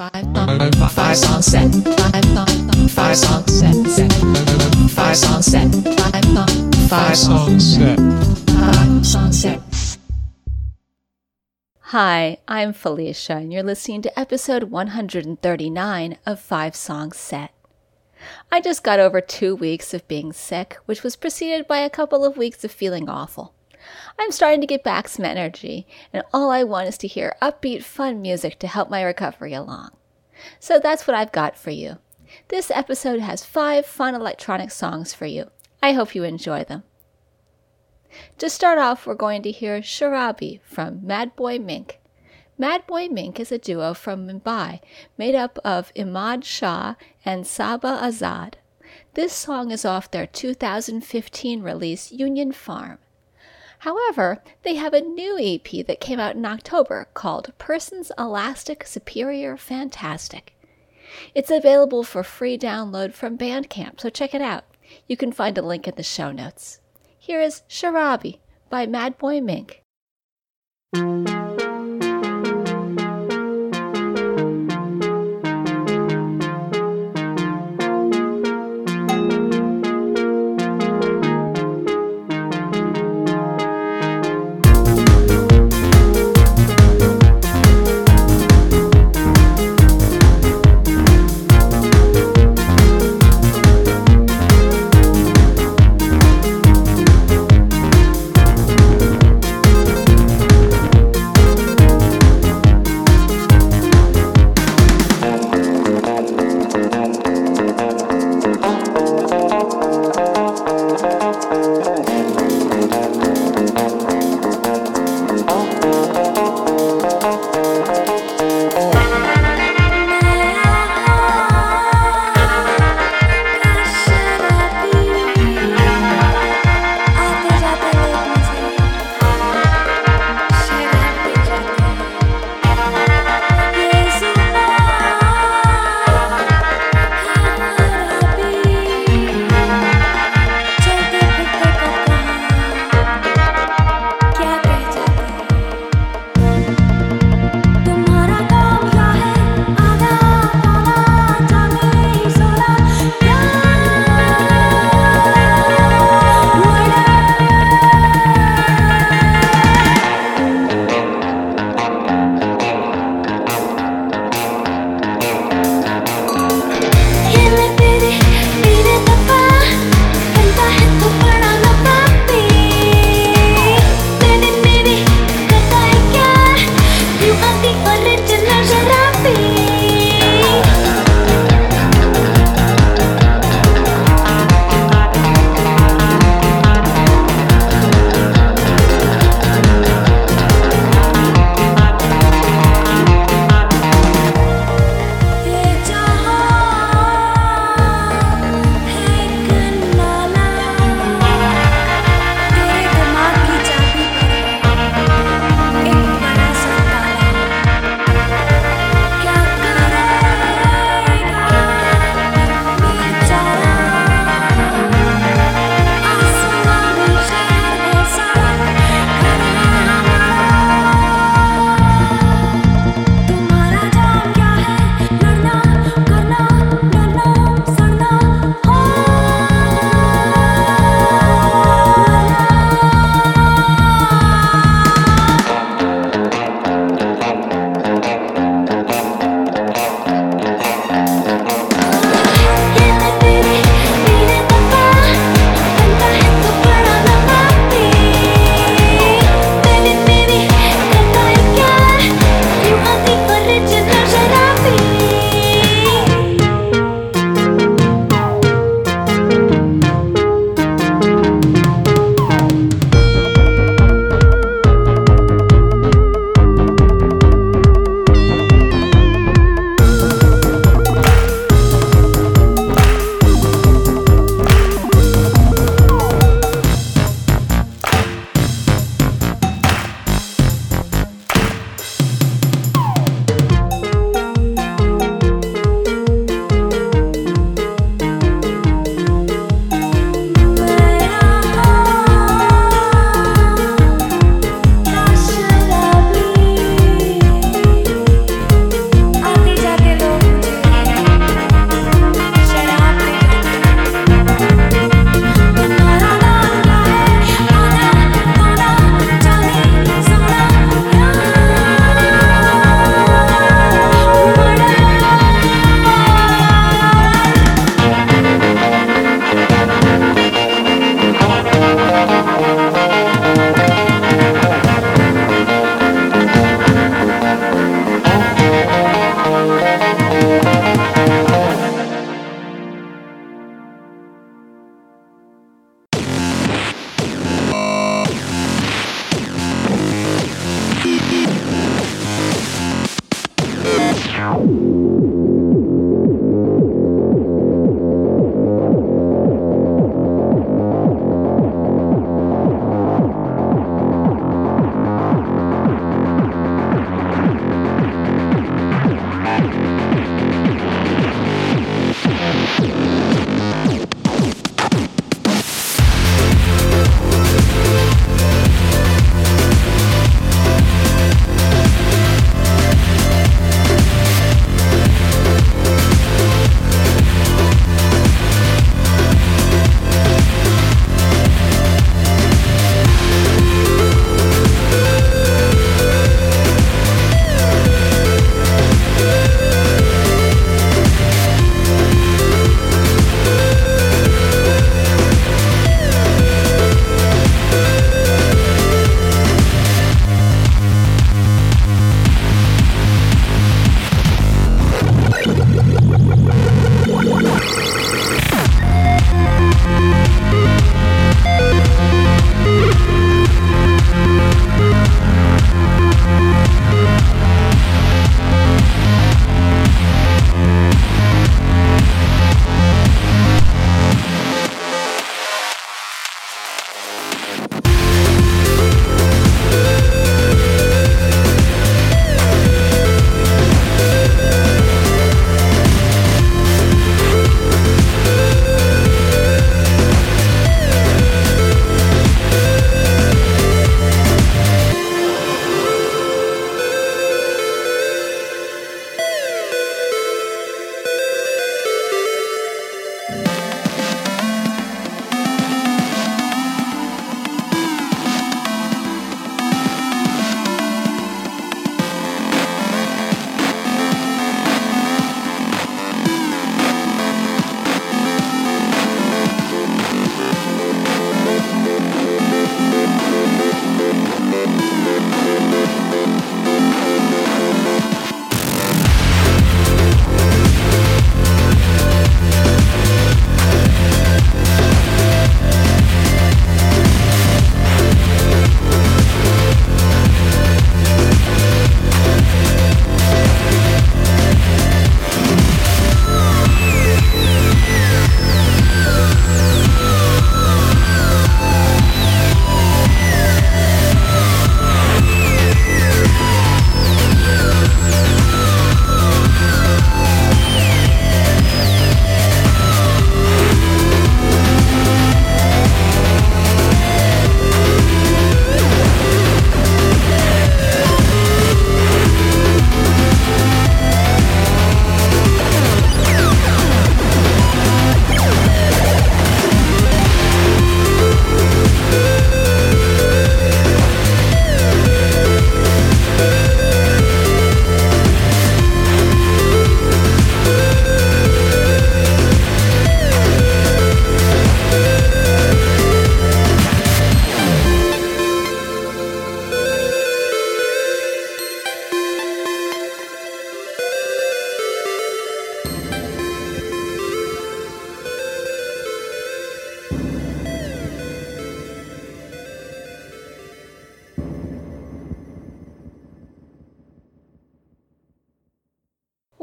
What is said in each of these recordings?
Five song set. Five song. Five set. Five song set. Five song set. Five song set. Hi, I'm Felicia, and you're listening to episode 139 of Five Song Set. I just got over two weeks of being sick, which was preceded by a couple of weeks of feeling awful. I'm starting to get back some energy, and all I want is to hear upbeat, fun music to help my recovery along. So that's what I've got for you. This episode has five fun electronic songs for you. I hope you enjoy them. To start off, we're going to hear Sharabi from Mad Boy Mink. Mad Boy Mink is a duo from Mumbai made up of Imad Shah and Saba Azad. This song is off their 2015 release Union Farm. However, they have a new EP that came out in October called Persons Elastic Superior Fantastic. It's available for free download from Bandcamp, so check it out. You can find a link in the show notes. Here is Sharabi by Mad Boy Mink.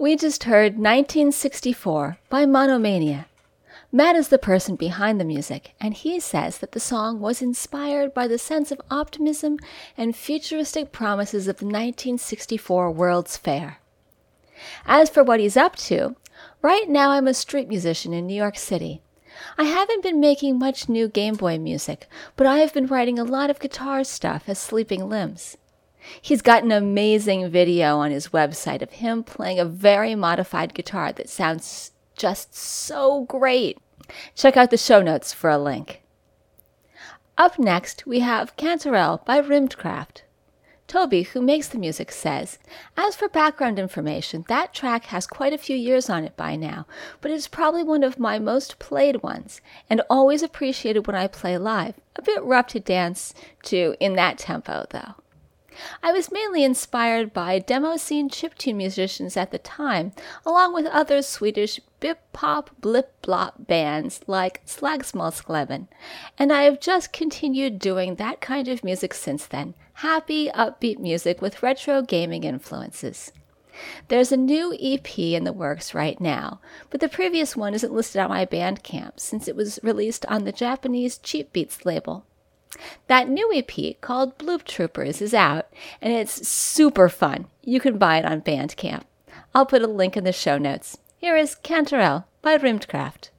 We just heard 1964 by Monomania. Matt is the person behind the music, and he says that the song was inspired by the sense of optimism and futuristic promises of the 1964 World's Fair. As for what he's up to, right now I'm a street musician in New York City. I haven't been making much new Game Boy music, but I have been writing a lot of guitar stuff as Sleeping Limbs. He's got an amazing video on his website of him playing a very modified guitar that sounds just so great. Check out the show notes for a link. Up next, we have Cantarell by Rymdkraft. Toby, who makes the music, says, As for background information, that track has quite a few years on it by now, but it's probably one of my most played ones, and always appreciated when I play live. A bit rough to dance to in that tempo, though. I was mainly inspired by demo scene chiptune musicians at the time, along with other Swedish bip pop blip blop bands like Slagsmålsklubben, and I have just continued doing that kind of music since then happy, upbeat music with retro gaming influences. There's a new EP in the works right now, but the previous one isn't listed on my Bandcamp since it was released on the Japanese Cheap Beats label. That new EP called Bloop Troopers is out, and it's super fun. You can buy it on Bandcamp. I'll put a link in the show notes. Here is Cantarell by Rymdkraft.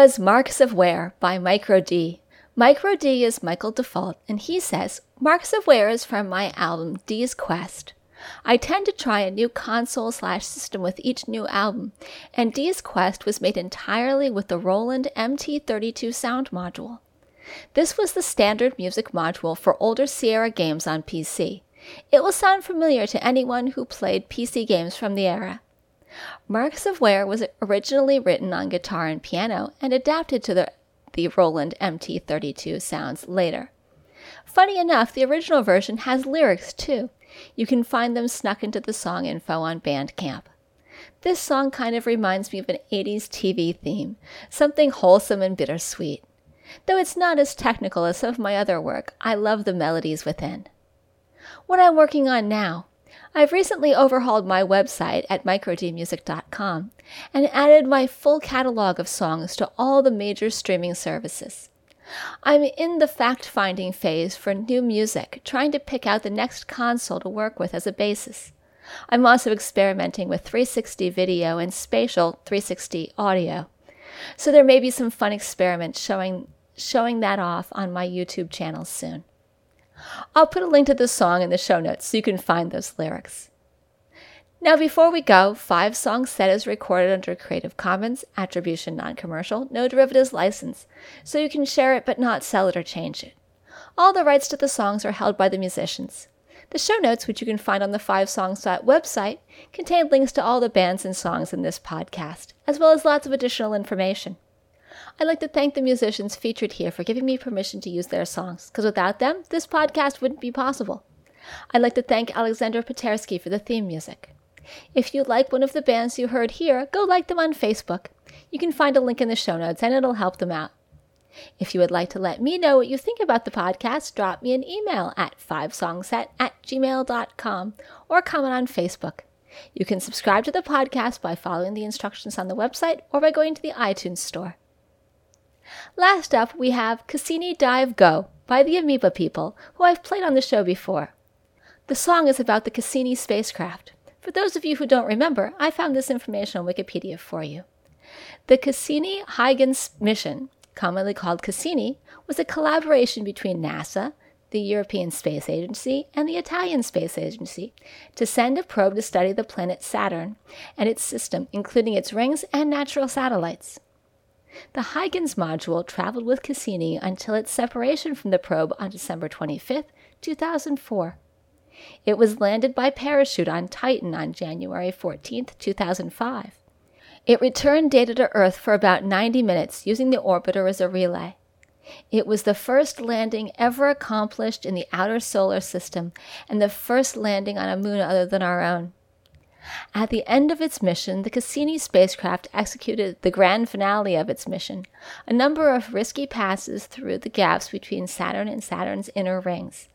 Was Marks of Ware by Micro D. Micro D is Michael Default, and he says, Marks of Ware is from my album D's Quest. I tend to try a new console slash system with each new album, and D's Quest was made entirely with the Roland MT32 sound module. This was the standard music module for older Sierra games on PC. It will sound familiar to anyone who played PC games from the era. Marks of Ware was originally written on guitar and piano and adapted to the, the Roland MT32 sounds later. Funny enough, the original version has lyrics too. You can find them snuck into the song info on Bandcamp. This song kind of reminds me of an 80s TV theme, something wholesome and bittersweet. Though it's not as technical as some of my other work, I love the melodies within. What I'm working on now. I've recently overhauled my website at microdmusic.com and added my full catalog of songs to all the major streaming services. I'm in the fact finding phase for new music, trying to pick out the next console to work with as a basis. I'm also experimenting with 360 video and spatial 360 audio. So there may be some fun experiments showing showing that off on my YouTube channel soon. I'll put a link to the song in the show notes so you can find those lyrics. Now, before we go, Five Song Set is recorded under Creative Commons Attribution Non Commercial, No Derivatives license, so you can share it but not sell it or change it. All the rights to the songs are held by the musicians. The show notes, which you can find on the Five Song Set website, contain links to all the bands and songs in this podcast, as well as lots of additional information. I'd like to thank the musicians featured here for giving me permission to use their songs, because without them, this podcast wouldn't be possible. I'd like to thank Alexander Patersky for the theme music. If you like one of the bands you heard here, go like them on Facebook. You can find a link in the show notes and it'll help them out. If you would like to let me know what you think about the podcast, drop me an email at fivesongset at gmail.com or comment on Facebook. You can subscribe to the podcast by following the instructions on the website or by going to the iTunes store. Last up, we have Cassini Dive Go by the Amoeba People, who I've played on the show before. The song is about the Cassini spacecraft. For those of you who don't remember, I found this information on Wikipedia for you. The Cassini Huygens mission, commonly called Cassini, was a collaboration between NASA, the European Space Agency, and the Italian Space Agency to send a probe to study the planet Saturn and its system, including its rings and natural satellites. The Huygens module traveled with Cassini until its separation from the probe on December 25, 2004. It was landed by parachute on Titan on January 14, 2005. It returned data to Earth for about 90 minutes using the orbiter as a relay. It was the first landing ever accomplished in the outer solar system and the first landing on a moon other than our own. At the end of its mission, the Cassini spacecraft executed the grand finale of its mission, a number of risky passes through the gaps between Saturn and Saturn's inner rings.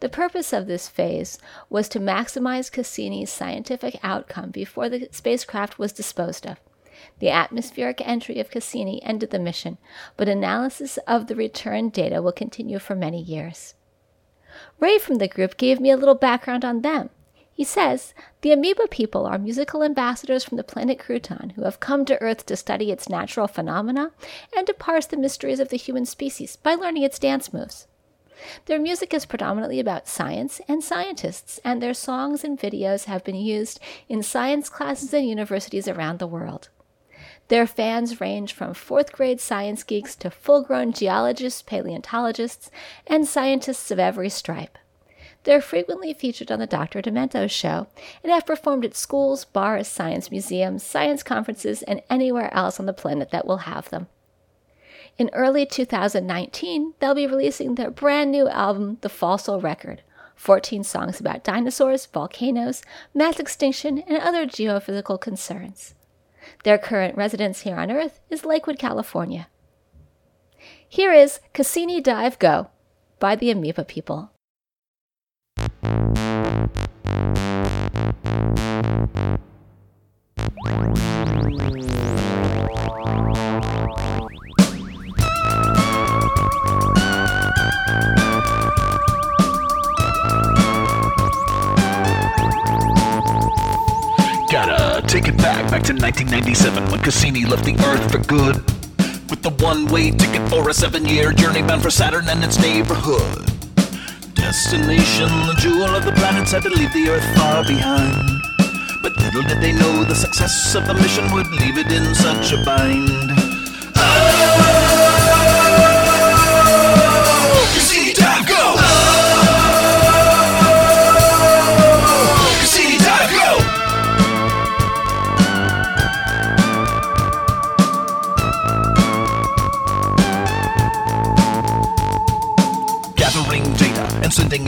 The purpose of this phase was to maximize Cassini's scientific outcome before the spacecraft was disposed of. The atmospheric entry of Cassini ended the mission, but analysis of the return data will continue for many years. Ray from the group gave me a little background on them. He says the amoeba people are musical ambassadors from the planet Crouton who have come to Earth to study its natural phenomena and to parse the mysteries of the human species by learning its dance moves. Their music is predominantly about science and scientists, and their songs and videos have been used in science classes and universities around the world. Their fans range from fourth grade science geeks to full grown geologists, paleontologists, and scientists of every stripe. They're frequently featured on the Dr. Demento show and have performed at schools, bars, science museums, science conferences, and anywhere else on the planet that will have them. In early 2019, they'll be releasing their brand new album, The Fossil Record 14 songs about dinosaurs, volcanoes, mass extinction, and other geophysical concerns. Their current residence here on Earth is Lakewood, California. Here is Cassini Dive Go by the Amoeba People. Gotta take it back, back to 1997 when Cassini left the earth for good. With the one-way ticket for a seven-year journey bound for Saturn and its neighborhood. Destination, the jewel of the planets had to leave the Earth far behind. But little did they know the success of the mission would leave it in such a bind.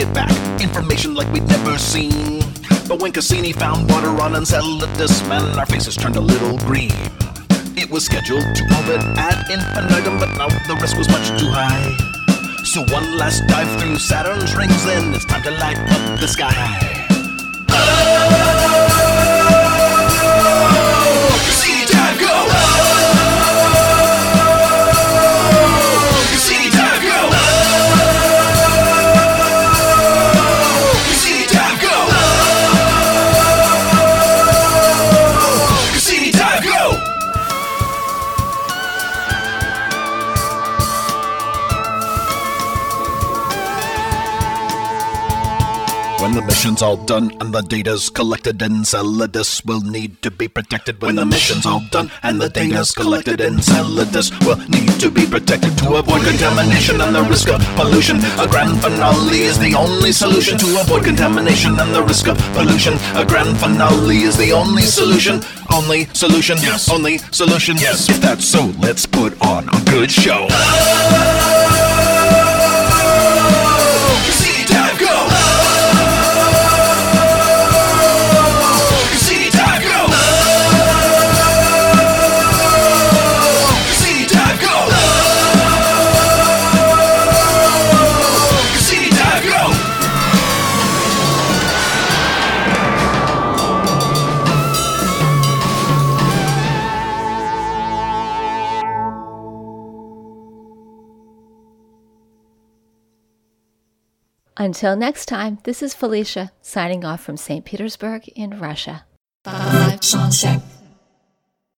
It back. Information like we'd never seen. But when Cassini found water on Enceladus, man, our faces turned a little green. It was scheduled to orbit ad infinitum, but now the risk was much too high. So one last dive through Saturn's rings, then it's time to light up the sky. Oh, mission's all done and the data's collected, in Enceladus will need to be protected. When the mission's all done and the data's collected, in Enceladus will need to be protected to avoid contamination and the risk of pollution. A grand finale is the only solution to avoid contamination and the risk of pollution. A grand finale is the only solution. Only solution. Yes. Only solution. Yes. If that's so, let's put on a good show. Until next time, this is Felicia signing off from St. Petersburg in Russia. Five set.